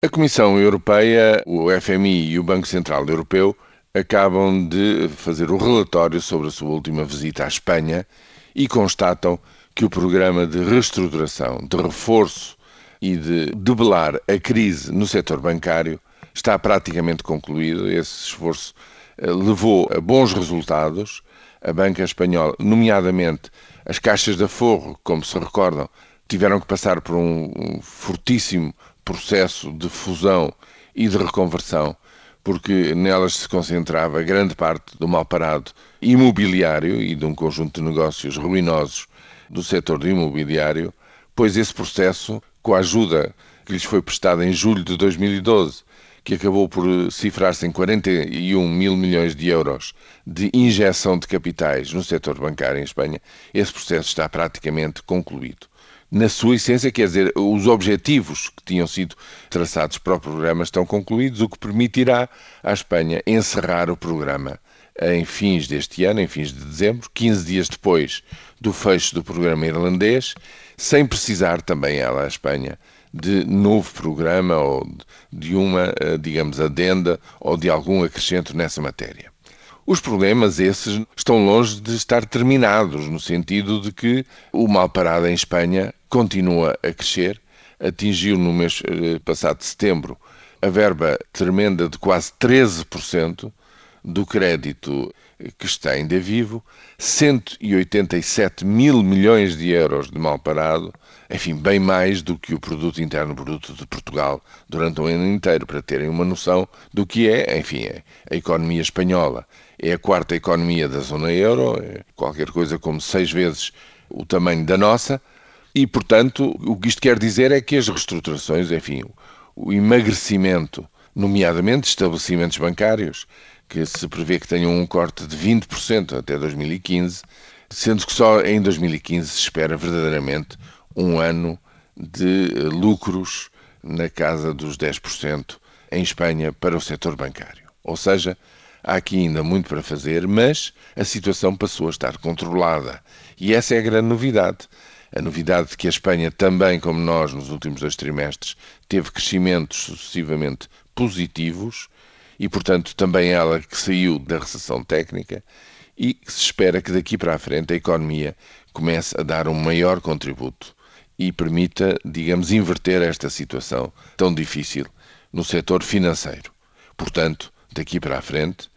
A Comissão Europeia, o FMI e o Banco Central Europeu acabam de fazer o relatório sobre a sua última visita à Espanha e constatam que o programa de reestruturação, de reforço e de debelar a crise no setor bancário está praticamente concluído. Esse esforço eh, levou a bons resultados. A banca espanhola, nomeadamente as caixas de aforro, como se recordam, tiveram que passar por um fortíssimo processo de fusão e de reconversão, porque nelas se concentrava grande parte do mal parado imobiliário e de um conjunto de negócios ruinosos do setor do imobiliário, pois esse processo, com a ajuda que lhes foi prestada em julho de 2012, que acabou por cifrar-se em 41 mil milhões de euros de injeção de capitais no setor bancário em Espanha, esse processo está praticamente concluído na sua essência, quer dizer, os objetivos que tinham sido traçados para o programa estão concluídos, o que permitirá à Espanha encerrar o programa em fins deste ano, em fins de dezembro, 15 dias depois do fecho do programa irlandês, sem precisar também ela, a Espanha, de novo programa ou de uma, eh, digamos, adenda ou de algum acrescento nessa matéria. Os problemas esses estão longe de estar terminados, no sentido de que o mal parado em Espanha continua a crescer, atingiu no mês eh, passado de setembro a verba tremenda de quase 13% do crédito que está ainda vivo, 187 mil milhões de euros de mal parado, enfim, bem mais do que o produto interno bruto de Portugal durante o ano inteiro, para terem uma noção do que é, enfim, é a economia espanhola. É a quarta economia da zona euro, é qualquer coisa como seis vezes o tamanho da nossa, e, portanto, o que isto quer dizer é que as reestruturações, enfim, o emagrecimento, nomeadamente de estabelecimentos bancários, que se prevê que tenham um corte de 20% até 2015, sendo que só em 2015 se espera verdadeiramente um ano de lucros na casa dos 10% em Espanha para o setor bancário. Ou seja, Há aqui ainda muito para fazer, mas a situação passou a estar controlada. E essa é a grande novidade. A novidade de que a Espanha, também como nós nos últimos dois trimestres, teve crescimentos sucessivamente positivos e, portanto, também ela que saiu da recessão técnica e se espera que daqui para a frente a economia comece a dar um maior contributo e permita, digamos, inverter esta situação tão difícil no setor financeiro. Portanto, daqui para a frente,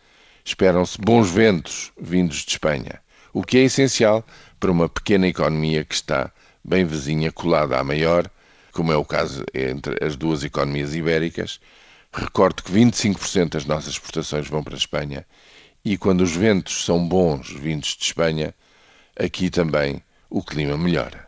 esperam-se bons ventos vindos de Espanha, o que é essencial para uma pequena economia que está bem vizinha, colada à maior, como é o caso entre as duas economias ibéricas. Recordo que 25% das nossas exportações vão para a Espanha e quando os ventos são bons vindos de Espanha, aqui também o clima melhora.